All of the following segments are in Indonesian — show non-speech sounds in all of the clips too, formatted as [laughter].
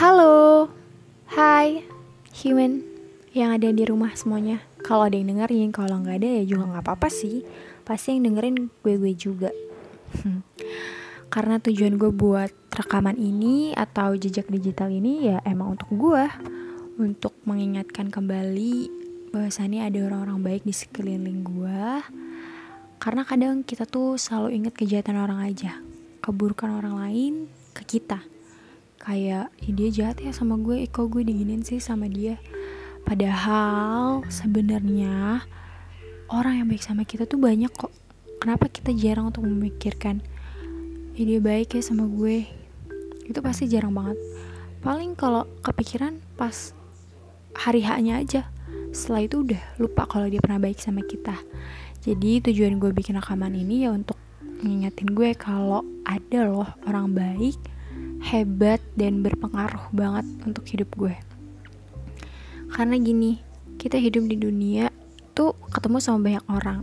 Halo, hai, human yang ada di rumah semuanya. Kalau ada yang dengerin, kalau nggak ada ya juga nggak apa-apa sih. Pasti yang dengerin gue-gue juga. [laughs] Karena tujuan gue buat rekaman ini atau jejak digital ini ya emang untuk gue. Untuk mengingatkan kembali bahwasannya ada orang-orang baik di sekeliling gue. Karena kadang kita tuh selalu ingat kejahatan orang aja. Keburukan orang lain ke kita kayak dia jahat ya sama gue kok gue diginin sih sama dia? Padahal sebenarnya orang yang baik sama kita tuh banyak kok. Kenapa kita jarang untuk memikirkan ya dia baik ya sama gue? Itu pasti jarang banget. Paling kalau kepikiran pas hari haknya aja. Setelah itu udah lupa kalau dia pernah baik sama kita. Jadi tujuan gue bikin rekaman ini ya untuk ngingetin gue kalau ada loh orang baik hebat dan berpengaruh banget untuk hidup gue. Karena gini kita hidup di dunia tuh ketemu sama banyak orang.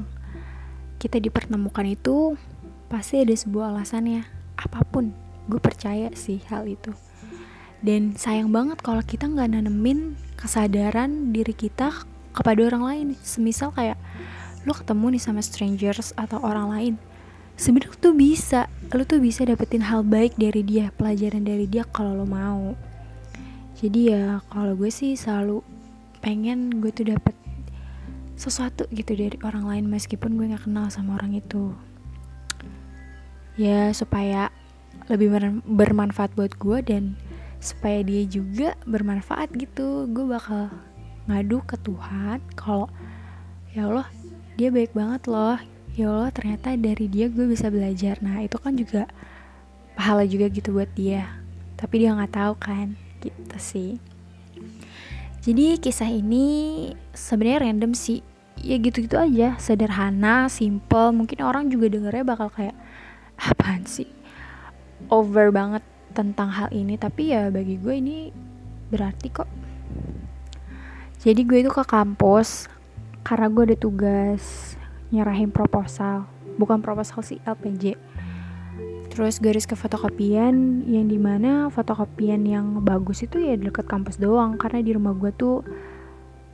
Kita dipertemukan itu pasti ada sebuah alasannya. Apa pun gue percaya sih hal itu. Dan sayang banget kalau kita nggak nanemin kesadaran diri kita kepada orang lain. Semisal kayak lo ketemu nih sama strangers atau orang lain. Sebenarnya tuh bisa lo tuh bisa dapetin hal baik dari dia pelajaran dari dia kalau lo mau. Jadi ya kalau gue sih selalu pengen gue tuh dapet sesuatu gitu dari orang lain meskipun gue nggak kenal sama orang itu. Ya supaya lebih bermanfaat buat gue dan supaya dia juga bermanfaat gitu. Gue bakal ngadu ke Tuhan kalau ya Allah dia baik banget loh ya Allah ternyata dari dia gue bisa belajar. Nah itu kan juga pahala juga gitu buat dia. Tapi dia nggak tahu kan gitu sih. Jadi kisah ini sebenarnya random sih. Ya gitu-gitu aja. Sederhana simple. Mungkin orang juga dengernya bakal kayak apaan sih? Over banget tentang hal ini. Tapi ya bagi gue ini berarti kok. Jadi gue itu ke kampus karena gue ada tugas nyerahin proposal. Bukan proposal sih LPJ terus garis ke fotokopian yang di mana fotokopian yang bagus itu ya deket kampus doang. Karena di rumah gue tuh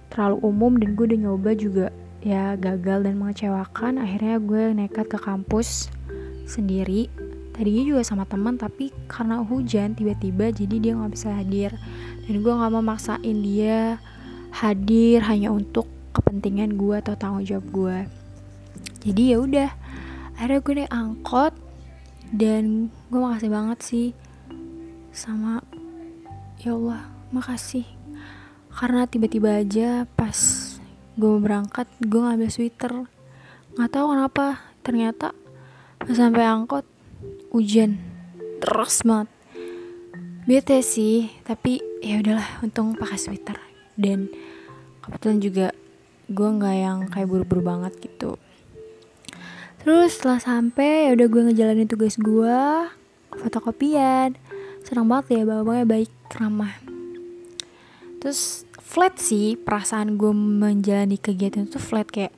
terlalu umum dan gue udah nyoba juga. Ya gagal dan mengecewakan. Akhirnya gue nekat ke kampus sendiri. Tadinya juga sama teman tapi karena hujan tiba-tiba jadi dia nggak bisa hadir. Dan gue nggak mau maksain dia hadir hanya untuk kepentingan gue atau tanggung jawab gue jadi ya udah akhirnya gue naik angkot dan gue makasih banget sih sama ya Allah makasih. Karena tiba-tiba aja pas gue berangkat gue ngambil sweater. Nggak tahu kenapa ternyata pas sampai angkot hujan terus banget. Bete sih tapi ya udahlah untung pakai sweater. Dan kebetulan juga gue nggak yang kayak buru-buru banget gitu terus setelah sampai ya udah gue ngejalanin tugas gue fotokopian. Senang banget ya bapaknya baik ramah. Terus flat sih perasaan gue menjalani kegiatan itu flat. Kayak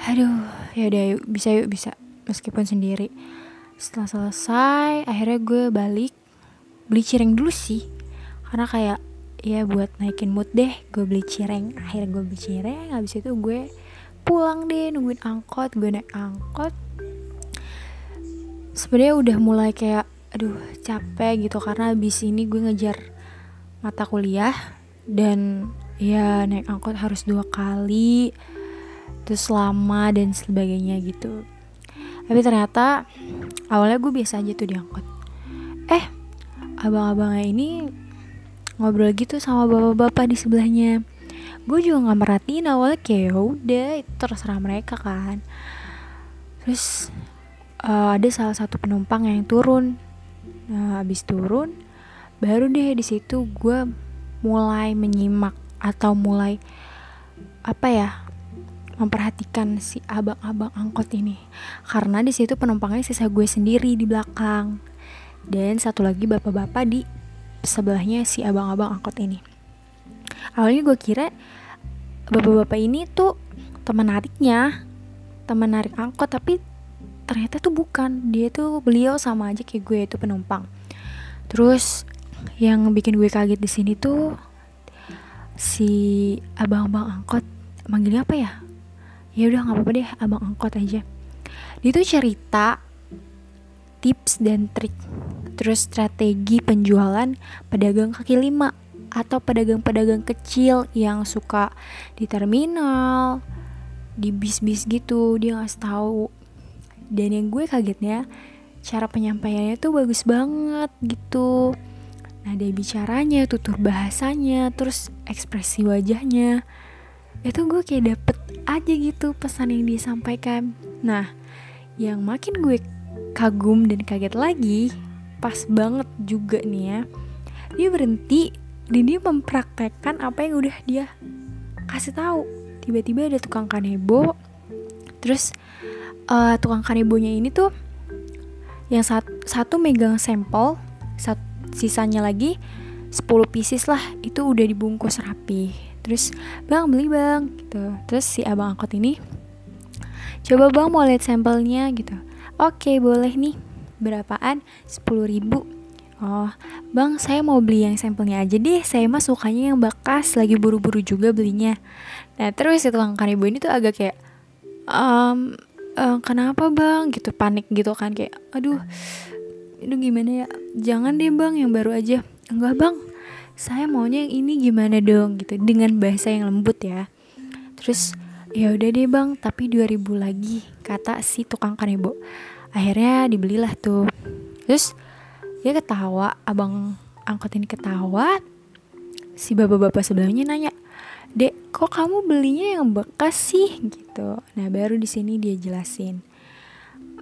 aduh ya udah yuk bisa yuk bisa. Meskipun sendiri. Setelah selesai akhirnya gue balik beli cireng dulu sih. Karena kayak ya buat naikin mood deh gue beli cireng. Akhirnya gue beli cireng habis itu gue pulang deh nungguin angkot gue naik angkot. Sebenarnya udah mulai kayak aduh capek gitu. Karena abis ini gue ngejar mata kuliah dan ya naik angkot harus dua kali terus lama dan sebagainya gitu. Tapi ternyata awalnya gue biasa aja tuh di angkot. Eh abang-abangnya ini ngobrol gitu sama bapak-bapak di sebelahnya gue juga nggak merhatiin awalnya kayak ya udah itu terserah mereka kan. Terus uh, ada salah satu penumpang yang turun. Nah abis turun baru deh di situ gue mulai menyimak atau mulai apa ya memperhatikan si abang-abang angkot ini. Karena di situ penumpangnya sisa gue sendiri di belakang. Dan satu lagi bapak-bapak di sebelahnya si abang-abang angkot ini awalnya gue kira bapak-bapak ini tuh teman nariknya teman narik angkot tapi ternyata tuh bukan. Dia tuh beliau sama aja kayak gue itu penumpang. Terus yang bikin gue kaget di sini tuh si abang-abang angkot. Manggilnya apa ya? Ya udah nggak apa-apa deh abang angkot aja. Dia tuh cerita tips dan trik terus strategi penjualan pedagang kaki lima atau pedagang-pedagang kecil yang suka di terminal di bis-bis gitu dia ngasih tahu. Dan yang gue kagetnya cara penyampaiannya tuh bagus banget gitu. Nah dia bicaranya tutur bahasanya terus ekspresi wajahnya. Itu gue kayak dapet aja gitu pesan yang disampaikan nah yang makin gue kagum dan kaget lagi pas banget juga nih ya dia berhenti dan dia mempraktekkan apa yang udah dia kasih tahu. Tiba-tiba ada tukang kanebo. Terus uh, tukang kanebonya ini tuh yang sat satu megang sampel sat sisanya lagi 10 pieces lah. Itu udah dibungkus rapi. Terus bang beli bang gitu. Terus si abang angkot ini coba bang mau lihat sampelnya gitu. Oke boleh nih. Berapaan? 10 ribu Oh, bang, saya mau beli yang sampelnya aja deh. Saya mah sukanya yang bekas, lagi buru-buru juga belinya. Nah, terus si tukang kanibo ini tuh agak kayak, um, uh, kenapa bang? Gitu panik gitu kan kayak, aduh, itu gimana ya? Jangan deh bang, yang baru aja. Enggak bang, saya maunya yang ini gimana dong? Gitu dengan bahasa yang lembut ya. Terus ya udah deh bang, tapi 2000 lagi kata si tukang kanibo. Akhirnya dibelilah tuh. Terus dia ketawa abang angkot ini ketawa. Si bapak-bapak sebelahnya nanya dek kok kamu belinya yang bekas sih? Gitu. Nah baru di sini dia jelasin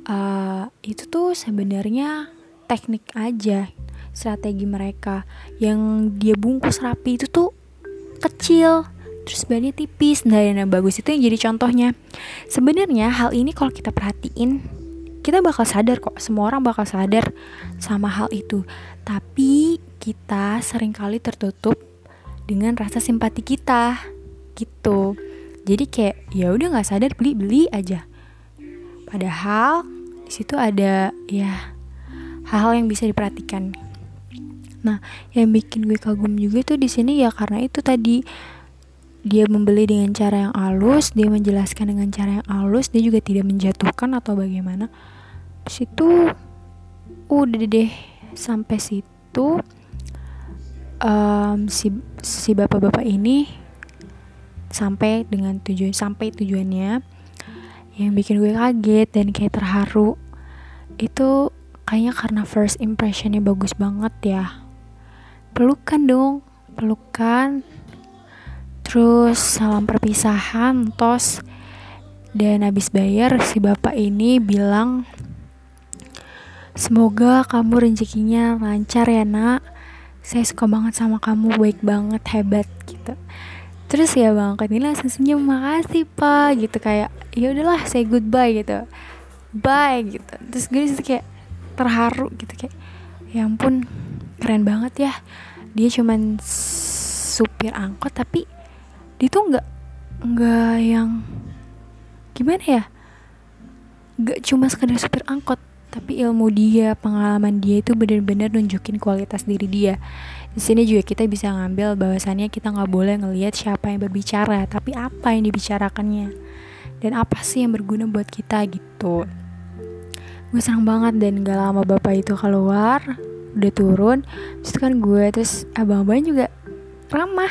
uh, itu tuh sebenarnya teknik aja strategi mereka. Yang dia bungkus rapi itu tuh kecil terus bannya tipis. Nah yang bagus. Itu yang jadi contohnya. Sebenarnya hal ini kalau kita perhatiin kita bakal sadar kok. Semua orang bakal sadar sama hal itu. Tapi kita sering kali tertutup dengan rasa simpati kita gitu. Jadi kayak ya udah nggak sadar beli beli aja. Padahal di situ ada ya hal-hal yang bisa diperhatikan. Nah yang bikin gue kagum juga tuh di sini ya karena itu tadi. Dia membeli dengan cara yang halus, dia menjelaskan dengan cara yang halus, dia juga tidak menjatuhkan atau bagaimana situ udah deh sampai situ um, si si bapak-bapak ini sampai dengan tujuan sampai tujuannya. Yang bikin gue kaget dan kayak terharu itu kayaknya karena first impressionnya bagus banget ya. Pelukan dong pelukan. Terus salam perpisahan tos. Dan habis bayar si bapak ini bilang Semoga kamu rezekinya lancar ya nak. Saya suka banget sama kamu Baik banget, hebat gitu. Terus ya bang ini langsung senyum Makasih pak gitu Kayak ya udahlah say goodbye gitu. Bye gitu. Terus gue di situ kayak terharu gitu Kayak ya ampun keren banget ya. Dia cuman supir angkot Tapi dia tuh nggak nggak yang gimana ya? Gak cuma sekedar supir angkot tapi ilmu dia, pengalaman dia itu benar-benar nunjukin kualitas diri dia. Di sini juga kita bisa ngambil bahwasannya kita nggak boleh ngelihat siapa yang berbicara, tapi apa yang dibicarakannya dan apa sih yang berguna buat kita gitu. Gue senang banget dan gak lama bapak itu keluar, udah turun, terus kan gue terus abang-abang juga ramah.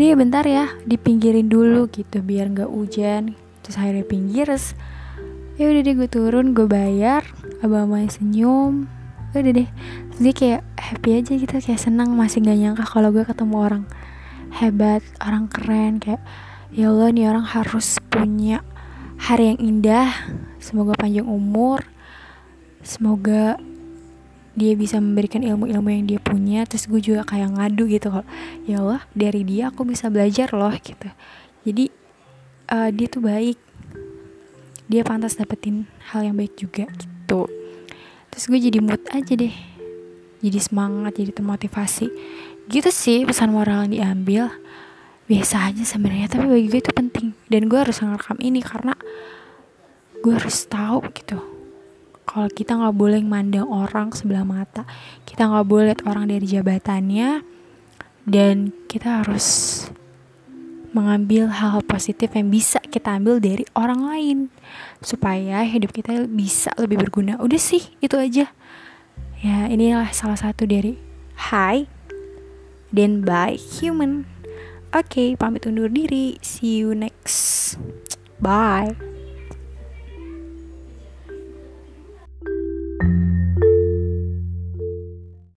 Nih bentar ya, dipinggirin dulu gitu biar nggak hujan. Terus akhirnya pinggir, terus ya udah deh gue turun gue bayar abang abang senyum udah deh. Dia kayak happy aja gitu kayak senang masih gak nyangka kalau gue ketemu orang hebat orang keren kayak ya Allah nih orang harus punya hari yang indah semoga panjang umur semoga dia bisa memberikan ilmu-ilmu yang dia punya. Terus gue juga kayak ngadu gitu kalau ya Allah dari dia aku bisa belajar loh gitu. Jadi uh, dia tuh baik. Dia pantas dapetin hal yang baik juga gitu terus gue jadi mood aja deh. Jadi semangat jadi termotivasi. Gitu sih pesan moral yang diambil. Biasa aja sebenarnya tapi bagi gue itu penting. Dan gue harus ngerekam ini karena gue harus tahu gitu. Kalau kita nggak boleh mandang orang sebelah mata kita nggak boleh lihat orang dari jabatannya dan kita harus mengambil hal-hal positif yang bisa kita ambil dari orang lain. Supaya hidup kita bisa lebih berguna. Udah sih itu aja. Ya inilah salah satu dari hi dan bye human. Oke okay, pamit undur diri. See you next. Bye